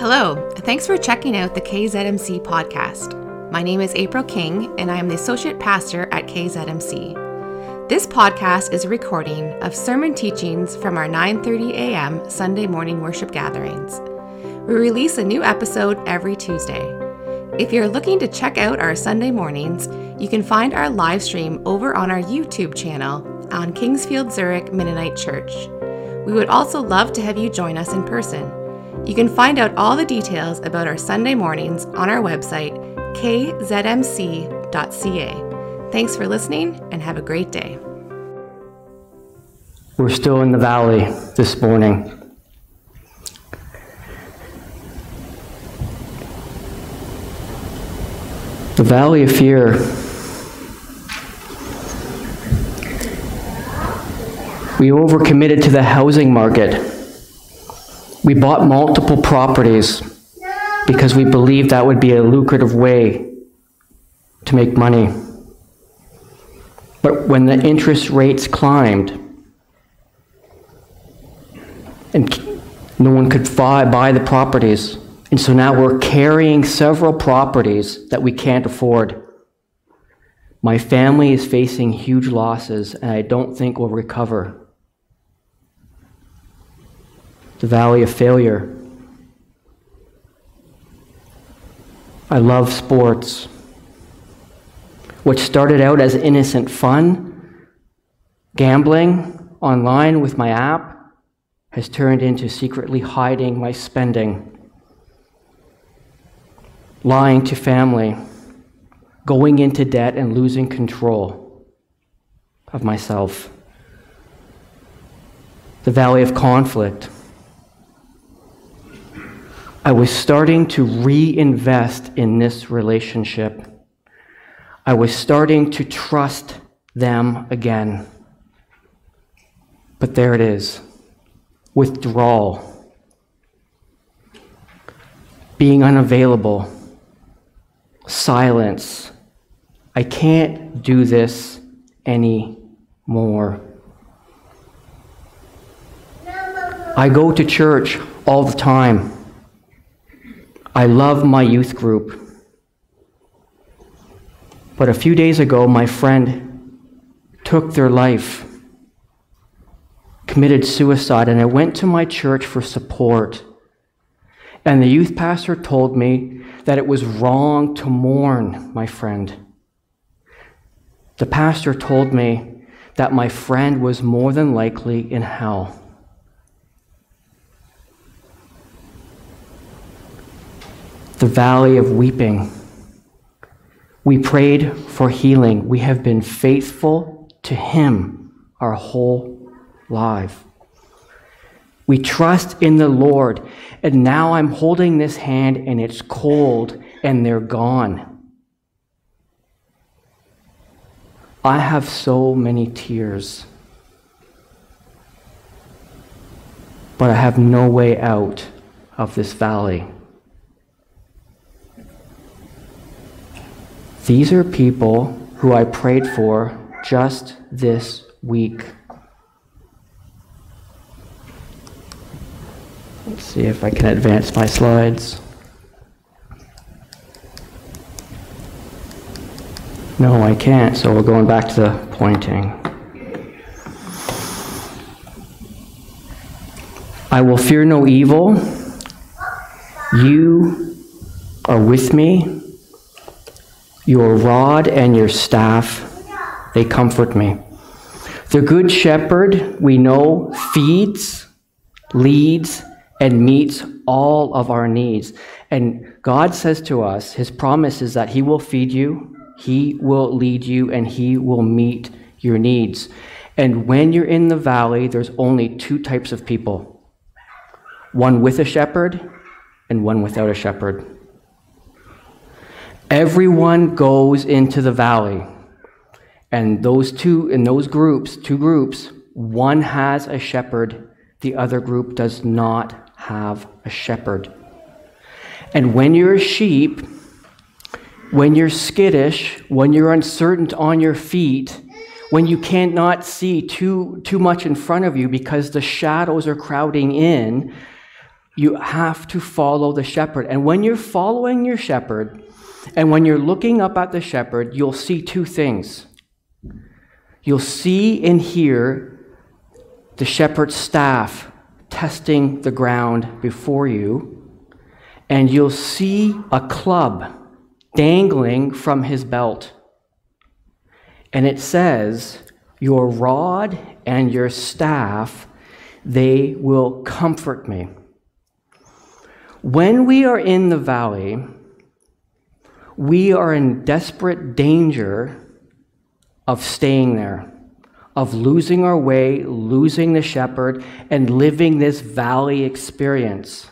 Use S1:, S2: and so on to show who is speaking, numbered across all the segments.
S1: Hello, thanks for checking out the KZMC podcast. My name is April King, and I am the Associate Pastor at KZMC. This podcast is a recording of sermon teachings from our 9:30 a.m. Sunday morning worship gatherings. We release a new episode every Tuesday. If you're looking to check out our Sunday mornings, you can find our live stream over on our YouTube channel on Kingsfield Zurich Mennonite Church. We would also love to have you join us in person. You can find out all the details about our Sunday mornings on our website, kzmc.ca. Thanks for listening and have a great day.
S2: We're still in the valley this morning. The valley of fear. We overcommitted to the housing market. We bought multiple properties because we believed that would be a lucrative way to make money. But when the interest rates climbed and no one could buy, buy the properties, and so now we're carrying several properties that we can't afford. My family is facing huge losses, and I don't think we'll recover the valley of failure. I love sports. which started out as innocent fun, gambling online with my app, has turned into secretly hiding my spending, lying to family, going into debt, and losing control of myself. The valley of conflict I was starting to reinvest in this relationship. I was starting to trust them again. But there it is withdrawal, being unavailable, silence. I can't do this anymore. I go to church all the time. I love my youth group. But a few days ago, my friend took their life, committed suicide, and I went to my church for support. And the youth pastor told me that it was wrong to mourn my friend. The pastor told me that my friend was more than likely in hell. The valley of weeping. We prayed for healing. We have been faithful to Him our whole life. We trust in the Lord. And now I'm holding this hand and it's cold and they're gone. I have so many tears. But I have no way out of this valley. These are people who I prayed for just this week. Let's see if I can advance my slides. No, I can't, so we're going back to the pointing. I will fear no evil. You are with me. Your rod and your staff, they comfort me. The good shepherd, we know, feeds, leads, and meets all of our needs. And God says to us, His promise is that He will feed you, He will lead you, and He will meet your needs. And when you're in the valley, there's only two types of people one with a shepherd and one without a shepherd. Everyone goes into the valley. And those two, in those groups, two groups, one has a shepherd, the other group does not have a shepherd. And when you're a sheep, when you're skittish, when you're uncertain on your feet, when you cannot see too, too much in front of you because the shadows are crowding in, You have to follow the shepherd. And when you're following your shepherd, and when you're looking up at the shepherd, you'll see two things. You'll see and hear the shepherd's staff testing the ground before you, and you'll see a club dangling from his belt. And it says, Your rod and your staff, they will comfort me. When we are in the valley, we are in desperate danger of staying there, of losing our way, losing the shepherd, and living this valley experience.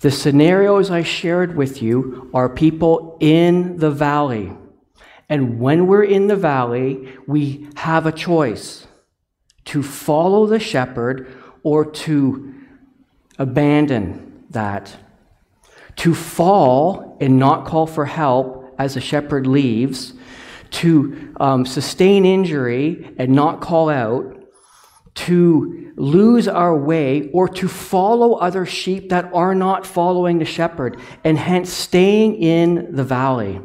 S2: The scenarios I shared with you are people in the valley. And when we're in the valley, we have a choice to follow the shepherd or to abandon that. To fall and not call for help as the shepherd leaves, to um, sustain injury and not call out, to lose our way, or to follow other sheep that are not following the shepherd, and hence staying in the valley.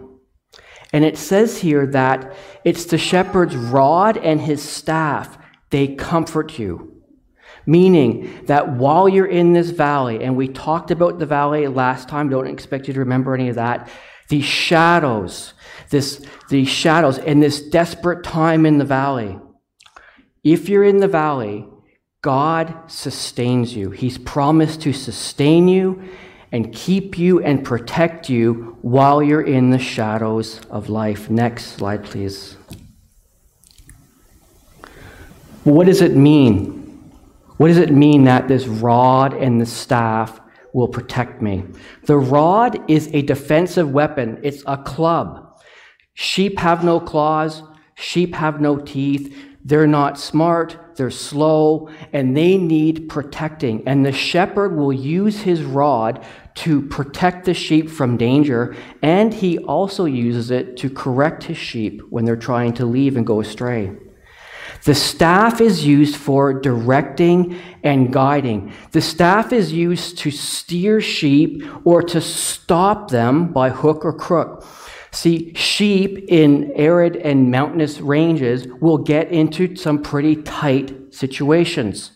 S2: And it says here that it's the shepherd's rod and his staff, they comfort you. Meaning that while you're in this valley, and we talked about the valley last time, don't expect you to remember any of that, these shadows, this, these shadows, and this desperate time in the valley. If you're in the valley, God sustains you. He's promised to sustain you and keep you and protect you while you're in the shadows of life. Next slide, please. What does it mean? What does it mean that this rod and the staff will protect me? The rod is a defensive weapon, it's a club. Sheep have no claws, sheep have no teeth. They're not smart, they're slow, and they need protecting. And the shepherd will use his rod to protect the sheep from danger, and he also uses it to correct his sheep when they're trying to leave and go astray. The staff is used for directing and guiding. The staff is used to steer sheep or to stop them by hook or crook. See, sheep in arid and mountainous ranges will get into some pretty tight situations.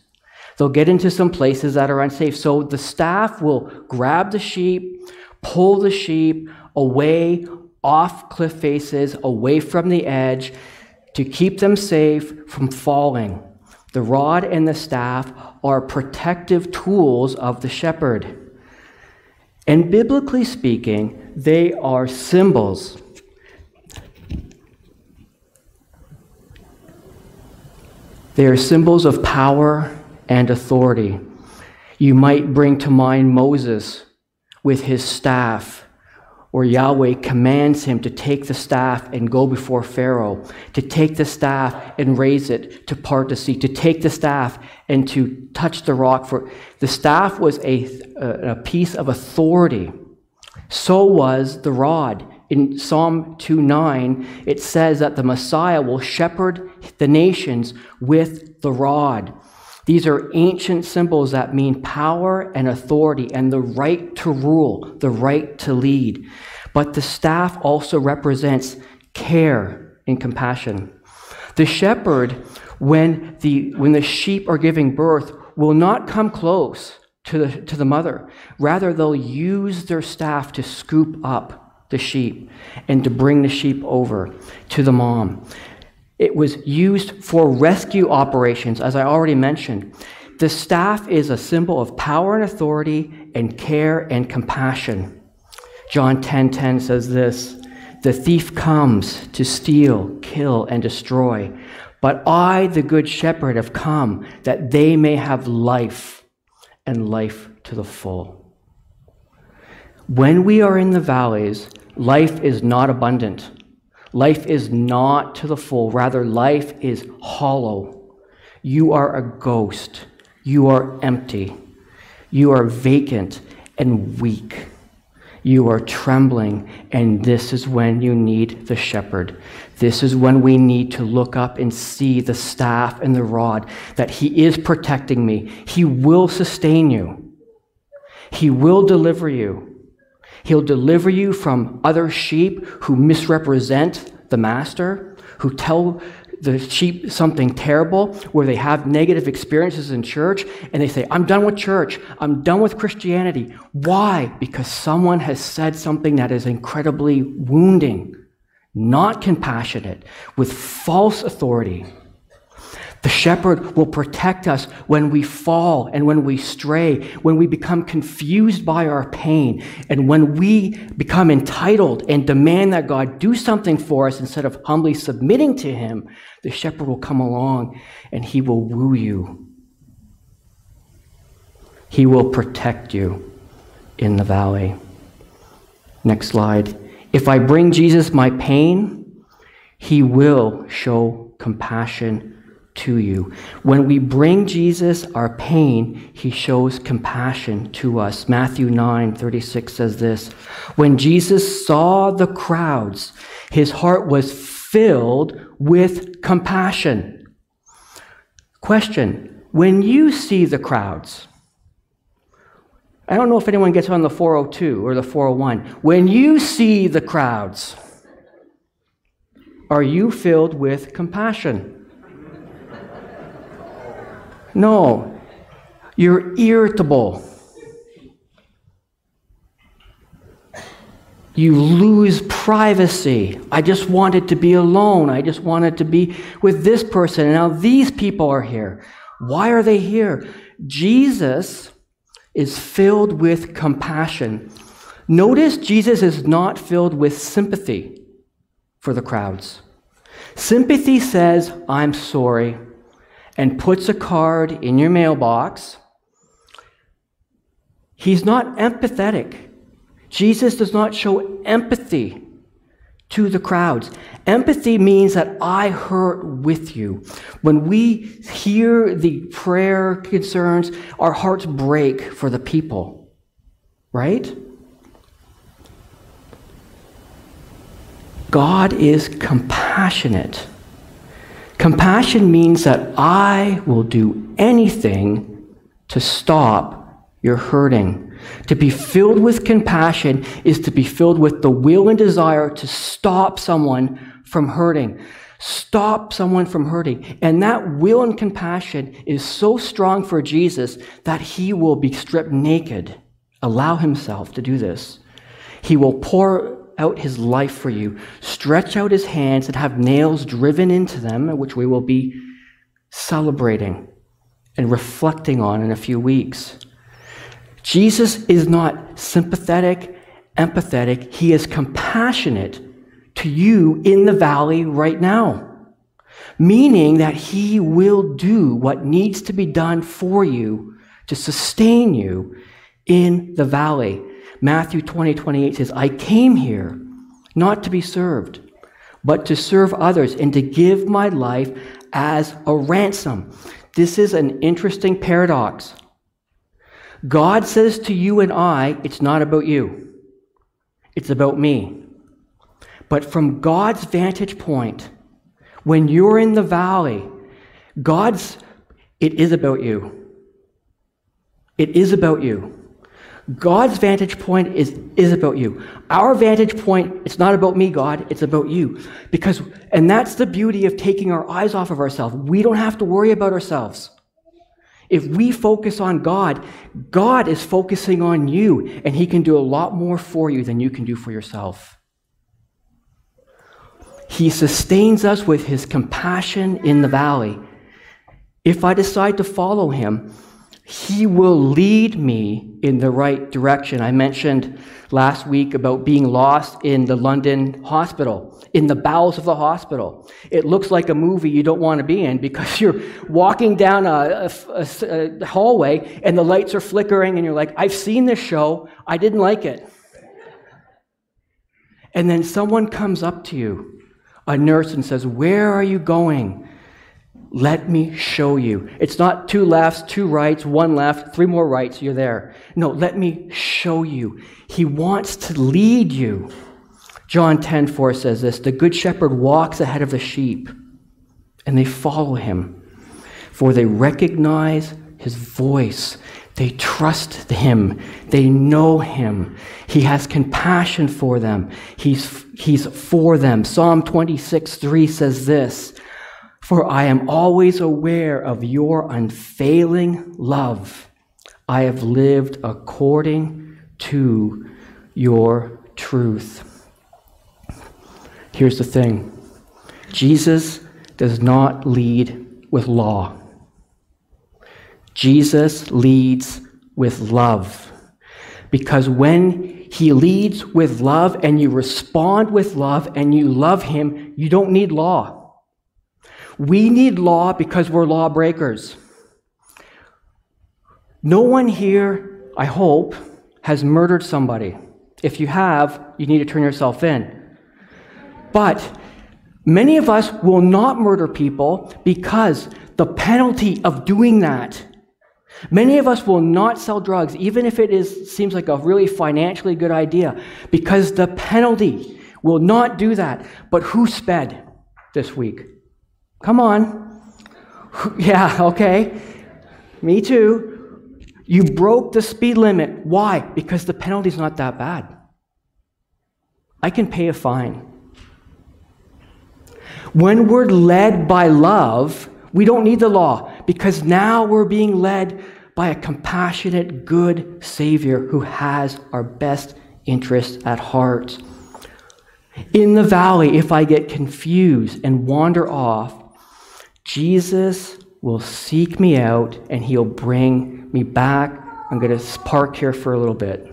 S2: They'll get into some places that are unsafe. So the staff will grab the sheep, pull the sheep away off cliff faces, away from the edge, to keep them safe from falling. The rod and the staff are protective tools of the shepherd. And biblically speaking, they are symbols. They are symbols of power and authority. You might bring to mind Moses with his staff, or Yahweh commands him to take the staff and go before Pharaoh, to take the staff and raise it to part the sea, to take the staff and to touch the rock. For the staff was a, a piece of authority. So was the rod. In Psalm 2:9, it says that the Messiah will shepherd the nations with the rod. These are ancient symbols that mean power and authority and the right to rule, the right to lead. But the staff also represents care and compassion. The shepherd, when the, when the sheep are giving birth, will not come close to the, to the mother. Rather, they'll use their staff to scoop up the sheep and to bring the sheep over to the mom. It was used for rescue operations, as I already mentioned. The staff is a symbol of power and authority and care and compassion. John 10:10 10, 10 says this, "The thief comes to steal, kill and destroy, but I, the good shepherd, have come that they may have life and life to the full." When we are in the valleys, life is not abundant. Life is not to the full, rather, life is hollow. You are a ghost. You are empty. You are vacant and weak. You are trembling, and this is when you need the shepherd. This is when we need to look up and see the staff and the rod, that he is protecting me. He will sustain you. He will deliver you. He'll deliver you from other sheep who misrepresent the master, who tell the sheep something terrible, where they have negative experiences in church, and they say, I'm done with church. I'm done with Christianity. Why? Because someone has said something that is incredibly wounding, not compassionate, with false authority. The shepherd will protect us when we fall and when we stray, when we become confused by our pain, and when we become entitled and demand that God do something for us instead of humbly submitting to Him. The shepherd will come along and he will woo you. He will protect you in the valley. Next slide. If I bring Jesus my pain, he will show compassion to you. When we bring Jesus our pain, he shows compassion to us. Matthew 9 36 says this When Jesus saw the crowds, his heart was filled with compassion. Question When you see the crowds, I don't know if anyone gets on the 402 or the 401. When you see the crowds, are you filled with compassion? No, you're irritable. You lose privacy. I just wanted to be alone. I just wanted to be with this person. And now these people are here. Why are they here? Jesus is filled with compassion. Notice Jesus is not filled with sympathy for the crowds. Sympathy says, I'm sorry and puts a card in your mailbox. He's not empathetic. Jesus does not show empathy to the crowds. Empathy means that I hurt with you. When we hear the prayer concerns, our hearts break for the people, right? God is compassionate. Compassion means that I will do anything to stop your hurting. To be filled with compassion is to be filled with the will and desire to stop someone from hurting. Stop someone from hurting. And that will and compassion is so strong for Jesus that he will be stripped naked. Allow himself to do this. He will pour out his life for you, stretch out his hands and have nails driven into them, which we will be celebrating and reflecting on in a few weeks. Jesus is not sympathetic, empathetic, he is compassionate to you in the valley right now. Meaning that he will do what needs to be done for you to sustain you in the valley. Matthew 20, 28 says, I came here not to be served, but to serve others and to give my life as a ransom. This is an interesting paradox. God says to you and I, it's not about you, it's about me. But from God's vantage point, when you're in the valley, God's, it is about you. It is about you. God's vantage point is, is about you. Our vantage point, it's not about me, God, it's about you. Because, and that's the beauty of taking our eyes off of ourselves. We don't have to worry about ourselves. If we focus on God, God is focusing on you, and He can do a lot more for you than you can do for yourself. He sustains us with His compassion in the valley. If I decide to follow Him, he will lead me in the right direction. I mentioned last week about being lost in the London hospital, in the bowels of the hospital. It looks like a movie you don't want to be in because you're walking down a, a, a hallway and the lights are flickering and you're like, I've seen this show, I didn't like it. And then someone comes up to you, a nurse, and says, Where are you going? Let me show you. It's not two lefts, two rights, one left, three more rights, you're there. No, let me show you. He wants to lead you. John 10 4 says this The good shepherd walks ahead of the sheep, and they follow him, for they recognize his voice. They trust him. They know him. He has compassion for them. He's, he's for them. Psalm 26, 3 says this For I am always aware of your unfailing love. I have lived according to your truth. Here's the thing Jesus does not lead with law. Jesus leads with love. Because when he leads with love and you respond with love and you love him, you don't need law. We need law because we're lawbreakers. No one here, I hope, has murdered somebody. If you have, you need to turn yourself in. But many of us will not murder people because the penalty of doing that Many of us will not sell drugs, even if it is, seems like a really financially good idea, because the penalty will not do that. But who sped this week? Come on. Yeah, okay. Me too. You broke the speed limit. Why? Because the penalty's not that bad. I can pay a fine. When we're led by love, we don't need the law because now we're being led by a compassionate, good Savior who has our best interests at heart. In the valley, if I get confused and wander off, Jesus will seek me out and he'll bring me back. I'm going to park here for a little bit.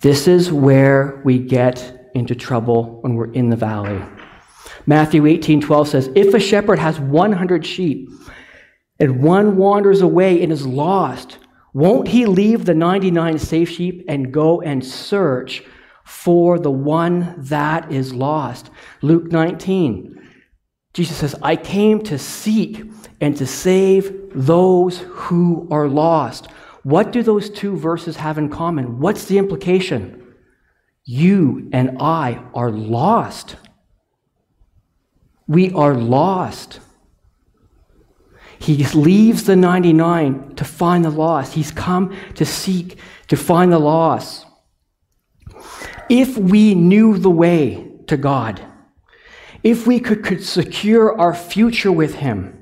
S2: This is where we get into trouble when we're in the valley. Matthew 18 12 says, If a shepherd has 100 sheep and one wanders away and is lost, won't he leave the 99 safe sheep and go and search for the one that is lost? Luke 19. Jesus says, I came to seek and to save those who are lost. What do those two verses have in common? What's the implication? You and I are lost. We are lost. He leaves the 99 to find the lost. He's come to seek to find the lost. If we knew the way to God, if we could, could secure our future with Him,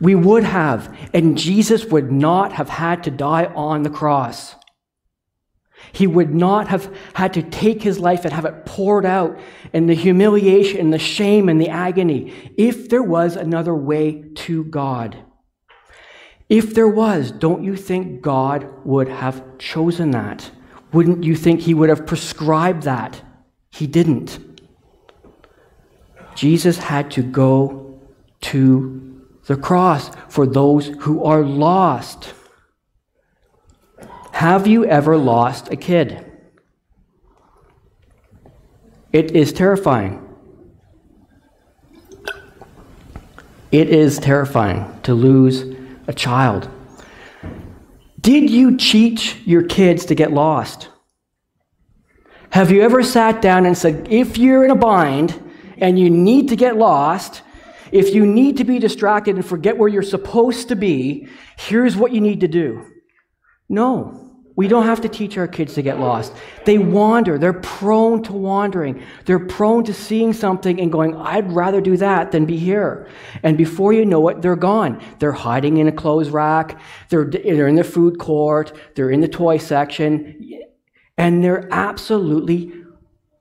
S2: we would have, and Jesus would not have had to die on the cross. He would not have had to take his life and have it poured out in the humiliation and the shame and the agony if there was another way to God. If there was, don't you think God would have chosen that? Wouldn't you think he would have prescribed that? He didn't. Jesus had to go to the cross for those who are lost. Have you ever lost a kid? It is terrifying. It is terrifying to lose a child. Did you teach your kids to get lost? Have you ever sat down and said, if you're in a bind and you need to get lost, if you need to be distracted and forget where you're supposed to be, here's what you need to do? No. We don't have to teach our kids to get lost. They wander. They're prone to wandering. They're prone to seeing something and going, I'd rather do that than be here. And before you know it, they're gone. They're hiding in a clothes rack. They're, they're in the food court. They're in the toy section. And they're absolutely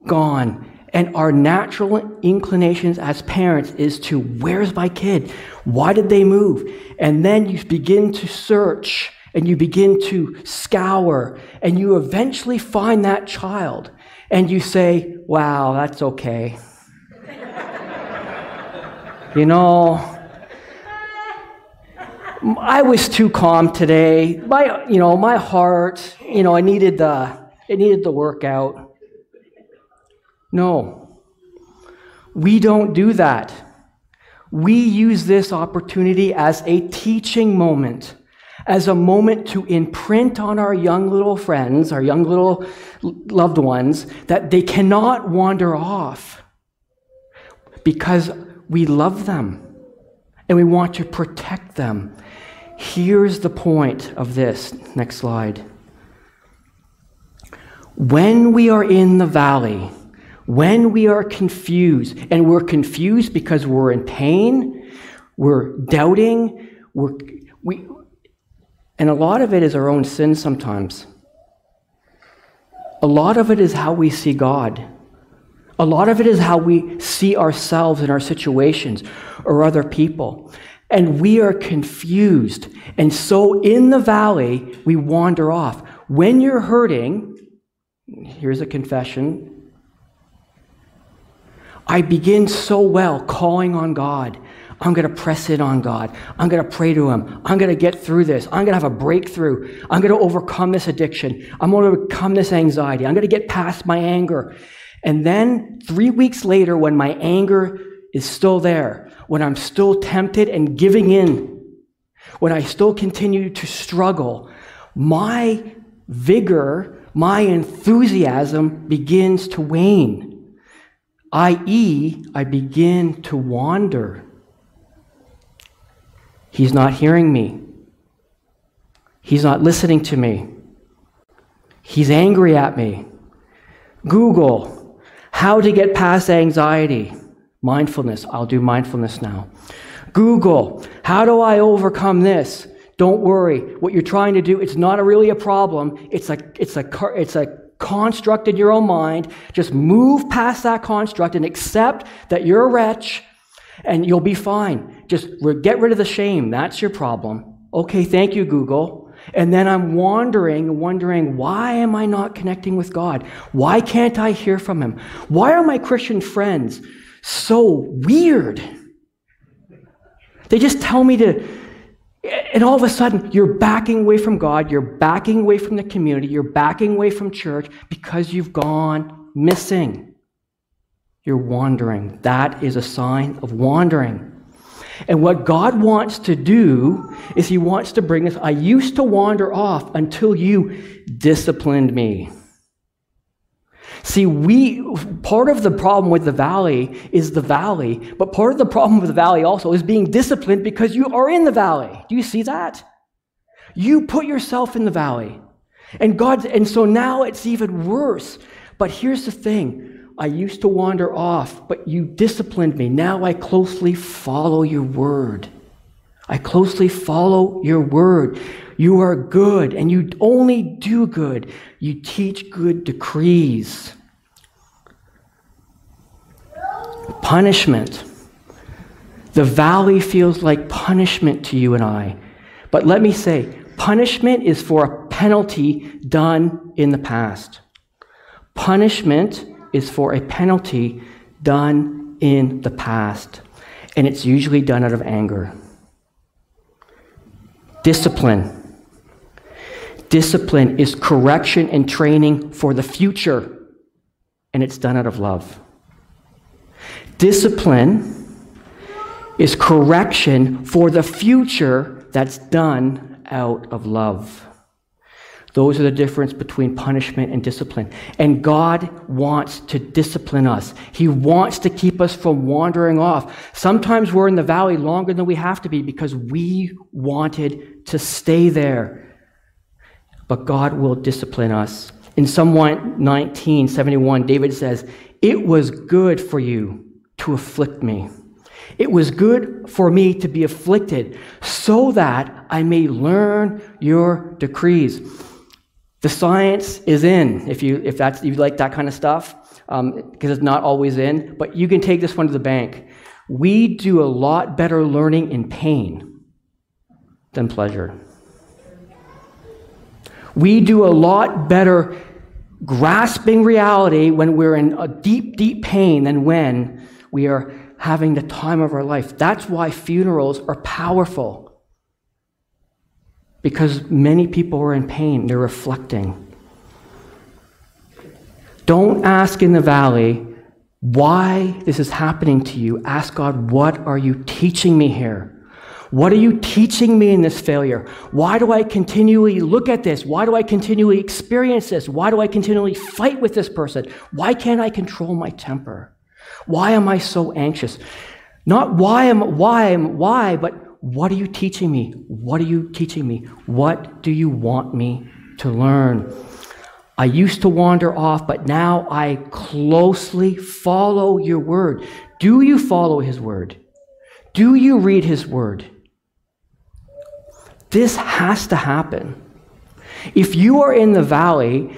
S2: gone. And our natural inclinations as parents is to, where's my kid? Why did they move? And then you begin to search and you begin to scour and you eventually find that child and you say, wow, that's okay. you know, I was too calm today. My, you know, my heart, you know, I needed the, it needed the workout. No, we don't do that. We use this opportunity as a teaching moment as a moment to imprint on our young little friends, our young little loved ones, that they cannot wander off because we love them and we want to protect them. Here's the point of this. Next slide. When we are in the valley, when we are confused, and we're confused because we're in pain, we're doubting, we're, we, and a lot of it is our own sin sometimes. A lot of it is how we see God. A lot of it is how we see ourselves in our situations or other people. And we are confused. And so in the valley, we wander off. When you're hurting, here's a confession. I begin so well calling on God. I'm going to press in on God. I'm going to pray to Him. I'm going to get through this. I'm going to have a breakthrough. I'm going to overcome this addiction. I'm going to overcome this anxiety. I'm going to get past my anger. And then three weeks later, when my anger is still there, when I'm still tempted and giving in, when I still continue to struggle, my vigor, my enthusiasm begins to wane, i.e., I begin to wander. He's not hearing me. He's not listening to me. He's angry at me. Google, how to get past anxiety. Mindfulness. I'll do mindfulness now. Google, how do I overcome this? Don't worry. What you're trying to do, it's not a really a problem. It's a, it's a, it's a construct in your own mind. Just move past that construct and accept that you're a wretch and you'll be fine. Just get rid of the shame. That's your problem. Okay, thank you, Google. And then I'm wandering, wondering, why am I not connecting with God? Why can't I hear from Him? Why are my Christian friends so weird? They just tell me to, and all of a sudden, you're backing away from God, you're backing away from the community, you're backing away from church because you've gone missing. You're wandering. That is a sign of wandering. And what God wants to do is He wants to bring us. I used to wander off until you disciplined me. See, we, part of the problem with the valley is the valley, but part of the problem with the valley also is being disciplined because you are in the valley. Do you see that? You put yourself in the valley. And God, and so now it's even worse. But here's the thing I used to wander off, but you disciplined me. Now I closely follow your word. I closely follow your word. You are good, and you only do good. You teach good decrees. Punishment. The valley feels like punishment to you and I. But let me say, punishment is for a penalty done in the past. Punishment is for a penalty done in the past, and it's usually done out of anger. Discipline. Discipline is correction and training for the future, and it's done out of love. Discipline is correction for the future that's done out of love. Those are the difference between punishment and discipline. And God wants to discipline us. He wants to keep us from wandering off. Sometimes we're in the valley longer than we have to be because we wanted to stay there. But God will discipline us. In Psalm 19, 71, David says, It was good for you to afflict me. It was good for me to be afflicted so that I may learn your decrees. The science is in, if you, if that's, you like that kind of stuff, because um, it's not always in, but you can take this one to the bank. We do a lot better learning in pain than pleasure. We do a lot better grasping reality when we're in a deep, deep pain than when we are having the time of our life. That's why funerals are powerful because many people are in pain. They're reflecting. Don't ask in the valley why this is happening to you. Ask God, what are you teaching me here? What are you teaching me in this failure? Why do I continually look at this? Why do I continually experience this? Why do I continually fight with this person? Why can't I control my temper? Why am I so anxious? Not why am why am why, but What are you teaching me? What are you teaching me? What do you want me to learn? I used to wander off, but now I closely follow your word. Do you follow his word? Do you read his word? This has to happen. If you are in the valley,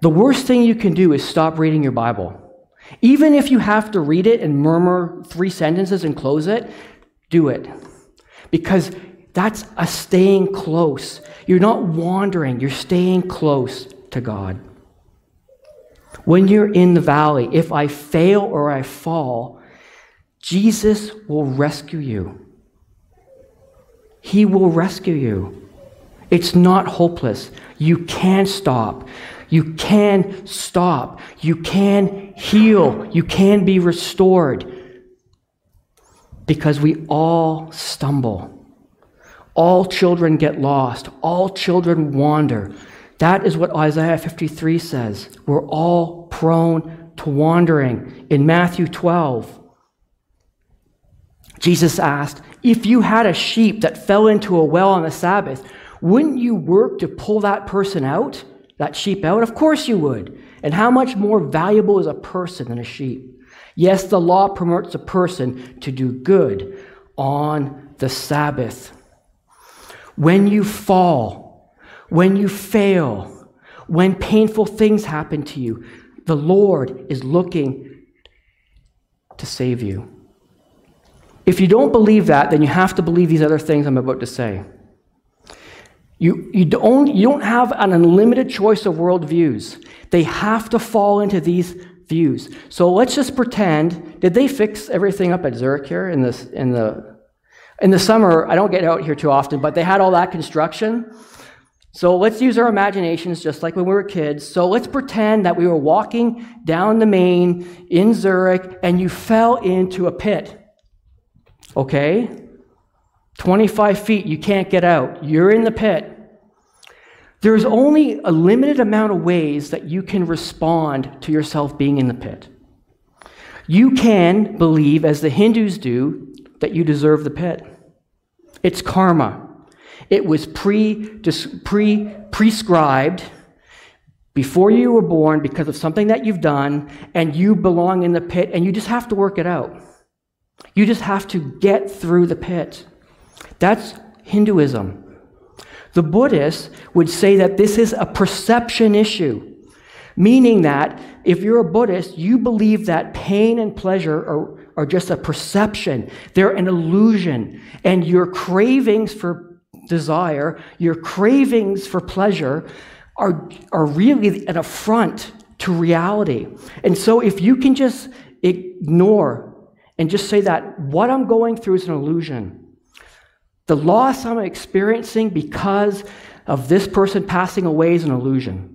S2: the worst thing you can do is stop reading your Bible. Even if you have to read it and murmur three sentences and close it, do it. Because that's a staying close. You're not wandering, you're staying close to God. When you're in the valley, if I fail or I fall, Jesus will rescue you. He will rescue you. It's not hopeless. You can stop. You can stop. You can heal. You can be restored. Because we all stumble. All children get lost. All children wander. That is what Isaiah 53 says. We're all prone to wandering. In Matthew 12, Jesus asked, If you had a sheep that fell into a well on the Sabbath, wouldn't you work to pull that person out, that sheep out? Of course you would. And how much more valuable is a person than a sheep? Yes, the law promotes a person to do good on the Sabbath. When you fall, when you fail, when painful things happen to you, the Lord is looking to save you. If you don't believe that, then you have to believe these other things I'm about to say. You, you, don't, you don't have an unlimited choice of worldviews. They have to fall into these views. So let's just pretend, did they fix everything up at Zurich here in, this, in, the, in the summer? I don't get out here too often, but they had all that construction. So let's use our imaginations just like when we were kids. So let's pretend that we were walking down the main in Zurich and you fell into a pit. Okay? 25 feet, you can't get out. You're in the pit. There's only a limited amount of ways that you can respond to yourself being in the pit. You can believe, as the Hindus do, that you deserve the pit. It's karma. It was pre, pre prescribed before you were born because of something that you've done, and you belong in the pit, and you just have to work it out. You just have to get through the pit. That's Hinduism. The Buddhists would say that this is a perception issue, meaning that if you're a Buddhist, you believe that pain and pleasure are, are just a perception, they're an illusion, and your cravings for desire, your cravings for pleasure, are, are really an affront to reality. And so if you can just ignore and just say that what I'm going through is an illusion. The loss I'm experiencing because of this person passing away is an illusion.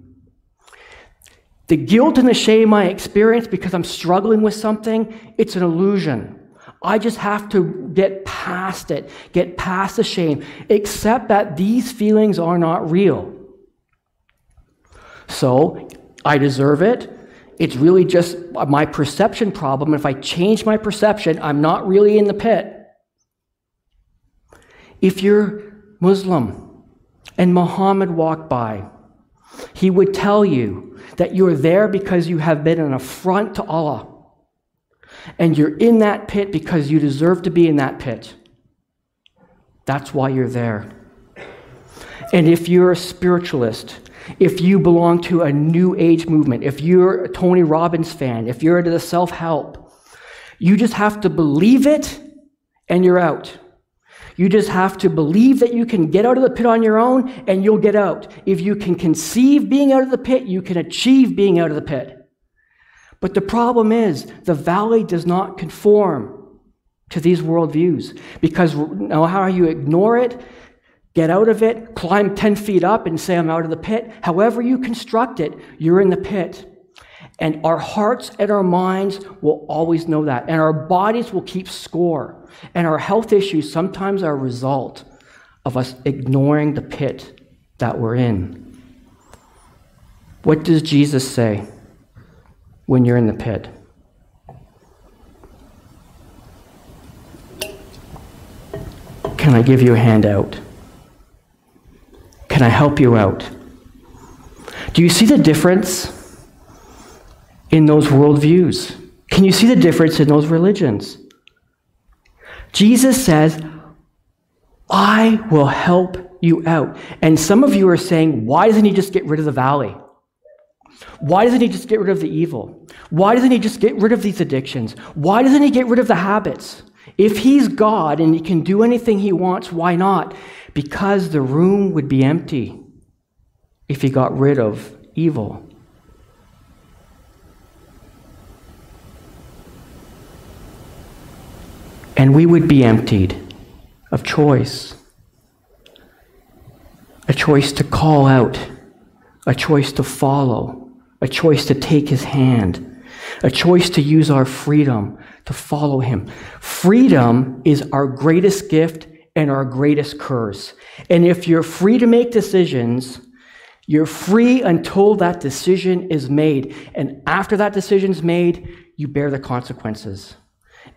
S2: The guilt and the shame I experience because I'm struggling with something, it's an illusion. I just have to get past it, get past the shame, accept that these feelings are not real. So, I deserve it. It's really just my perception problem. If I change my perception, I'm not really in the pit. If you're Muslim and Muhammad walked by, he would tell you that you're there because you have been an affront to Allah. And you're in that pit because you deserve to be in that pit. That's why you're there. And if you're a spiritualist if you belong to a new age movement, if you're a Tony Robbins fan, if you're into the self help, you just have to believe it and you're out. You just have to believe that you can get out of the pit on your own and you'll get out. If you can conceive being out of the pit, you can achieve being out of the pit. But the problem is, the valley does not conform to these worldviews because now how you ignore it get out of it, climb 10 feet up and say, I'm out of the pit. However, you construct it, you're in the pit. And our hearts and our minds will always know that. And our bodies will keep score. And our health issues sometimes are a result of us ignoring the pit that we're in. What does Jesus say when you're in the pit? Can I give you a handout? Can I help you out? Do you see the difference in those worldviews? Can you see the difference in those religions? Jesus says, I will help you out. And some of you are saying, why doesn't he just get rid of the valley? Why doesn't he just get rid of the evil? Why doesn't he just get rid of these addictions? Why doesn't he get rid of the habits? If he's God and he can do anything he wants, why not? Because the room would be empty if he got rid of evil. And we would be emptied of choice a choice to call out, a choice to follow, a choice to take his hand, a choice to use our freedom to follow him. Freedom is our greatest gift and our greatest curse. And if you're free to make decisions, you're free until that decision is made. And after that decision's made, you bear the consequences.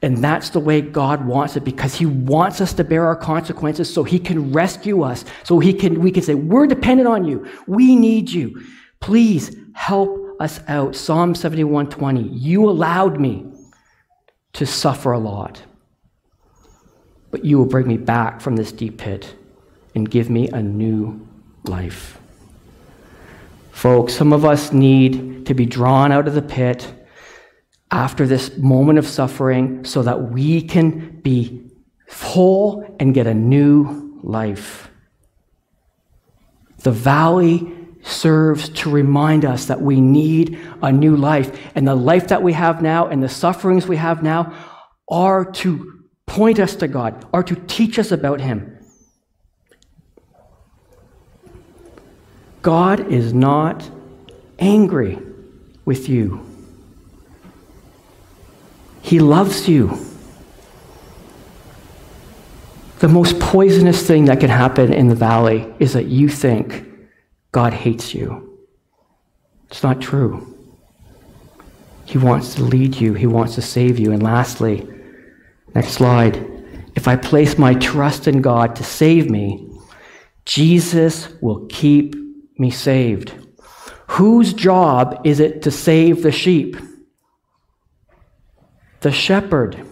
S2: And that's the way God wants it because He wants us to bear our consequences so He can rescue us. So he can, we can say, We're dependent on you. We need you. Please help us out. Psalm 71:20. You allowed me to suffer a lot. But you will bring me back from this deep pit and give me a new life. Folks, some of us need to be drawn out of the pit after this moment of suffering so that we can be whole and get a new life. The valley serves to remind us that we need a new life. And the life that we have now and the sufferings we have now are to point us to God, are to teach us about Him. God is not angry with you. He loves you. The most poisonous thing that can happen in the valley is that you think God hates you. It's not true. He wants to lead you, He wants to save you. And lastly, next slide. If I place my trust in God to save me, Jesus will keep me saved. Whose job is it to save the sheep? The shepherd,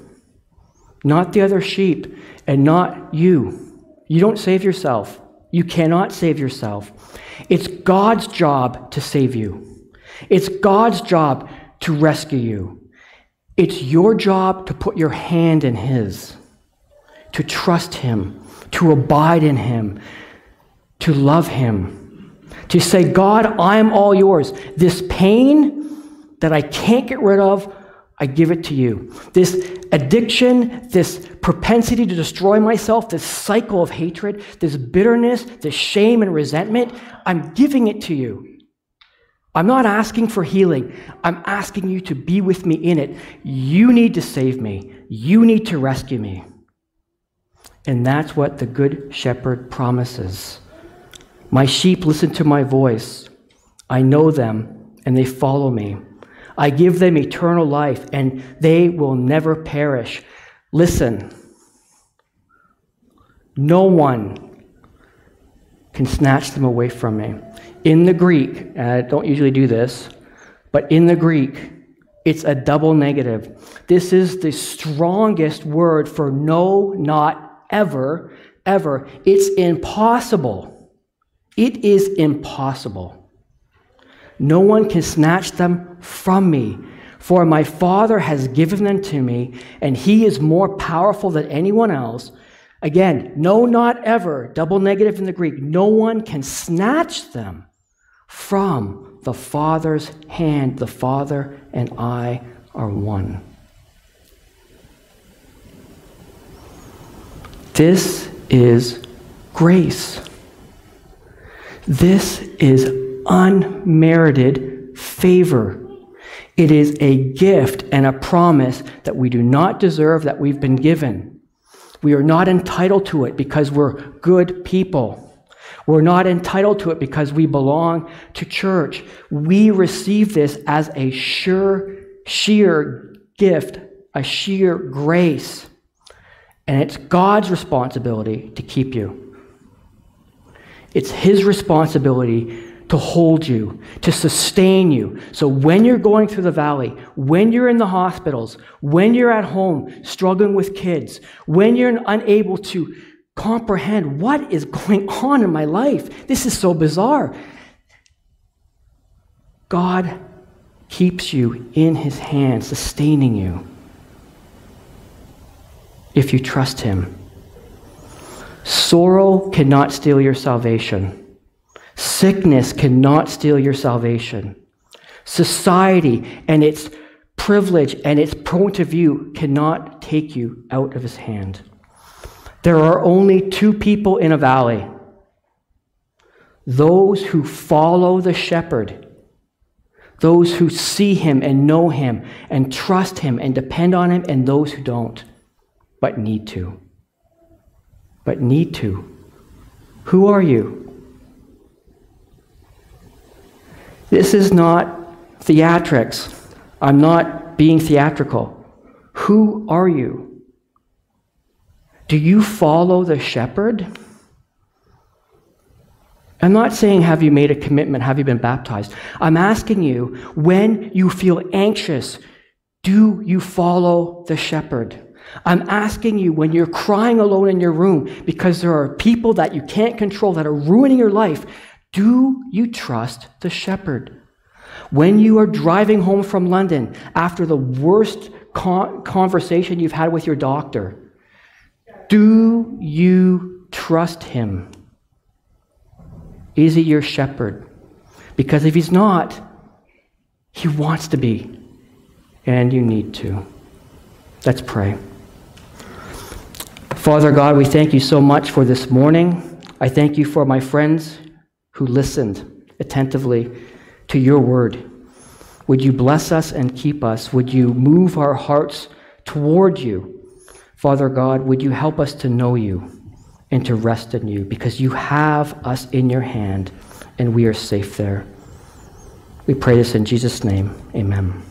S2: not the other sheep, and not you. You don't save yourself. You cannot save yourself. It's God's job to save you. It's God's job to rescue you. It's your job to put your hand in His, to trust Him, to abide in Him, to love Him, to say, God, I am all yours. This pain that I can't get rid of, I give it to you. This addiction, this propensity to destroy myself, this cycle of hatred, this bitterness, this shame and resentment, I'm giving it to you. I'm not asking for healing. I'm asking you to be with me in it. You need to save me. You need to rescue me. And that's what the Good Shepherd promises. My sheep listen to my voice. I know them, and they follow me. I give them eternal life, and they will never perish. Listen, no one can snatch them away from me. In the Greek, and I don't usually do this, but in the Greek, it's a double negative. This is the strongest word for no, not ever, ever. It's impossible. It is impossible. No one can snatch them from me. For my Father has given them to me, and he is more powerful than anyone else. Again, no, not ever, double negative in the Greek. No one can snatch them from the Father's hand. The Father and I are one. This is grace. This is unmerited favor. It is a gift and a promise that we do not deserve, that we've been given. We are not entitled to it because we're good people. We're not entitled to it because we belong to church. We receive this as a sure, sheer gift, a sheer grace. And it's God's responsibility to keep you. It's His responsibility to hold you, to sustain you. So when you're going through the valley, when you're in the hospitals, when you're at home struggling with kids, when you're unable to comprehend what is going on in my life, this is so bizarre. God keeps you in his hand, sustaining you if you trust him. Sorrow cannot steal your salvation. Sickness cannot steal your salvation. Society and its privilege and its point of view cannot take you out of his hand. There are only two people in a valley those who follow the shepherd, those who see him and know him and trust him and depend on him, and those who don't, but need to. But need to. Who are you? This is not theatrics. I'm not being theatrical. Who are you? Do you follow the shepherd? I'm not saying, have you made a commitment? Have you been baptized? I'm asking you, when you feel anxious, do you follow the shepherd? I'm asking you, when you're crying alone in your room because there are people that you can't control that are ruining your life, do you trust the shepherd? When you are driving home from London after the worst con- conversation you've had with your doctor, do you trust him? Is he your shepherd? Because if he's not, he wants to be, and you need to. Let's pray. Father God, we thank you so much for this morning. I thank you for my friends who listened attentively to your word. Would you bless us and keep us? Would you move our hearts toward you? Father God, would you help us to know you and to rest in you because you have us in your hand and we are safe there. We pray this in Jesus' name. Amen.